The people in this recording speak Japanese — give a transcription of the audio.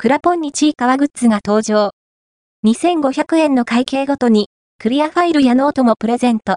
クラポンにちいかわグッズが登場。2500円の会計ごとに、クリアファイルやノートもプレゼント。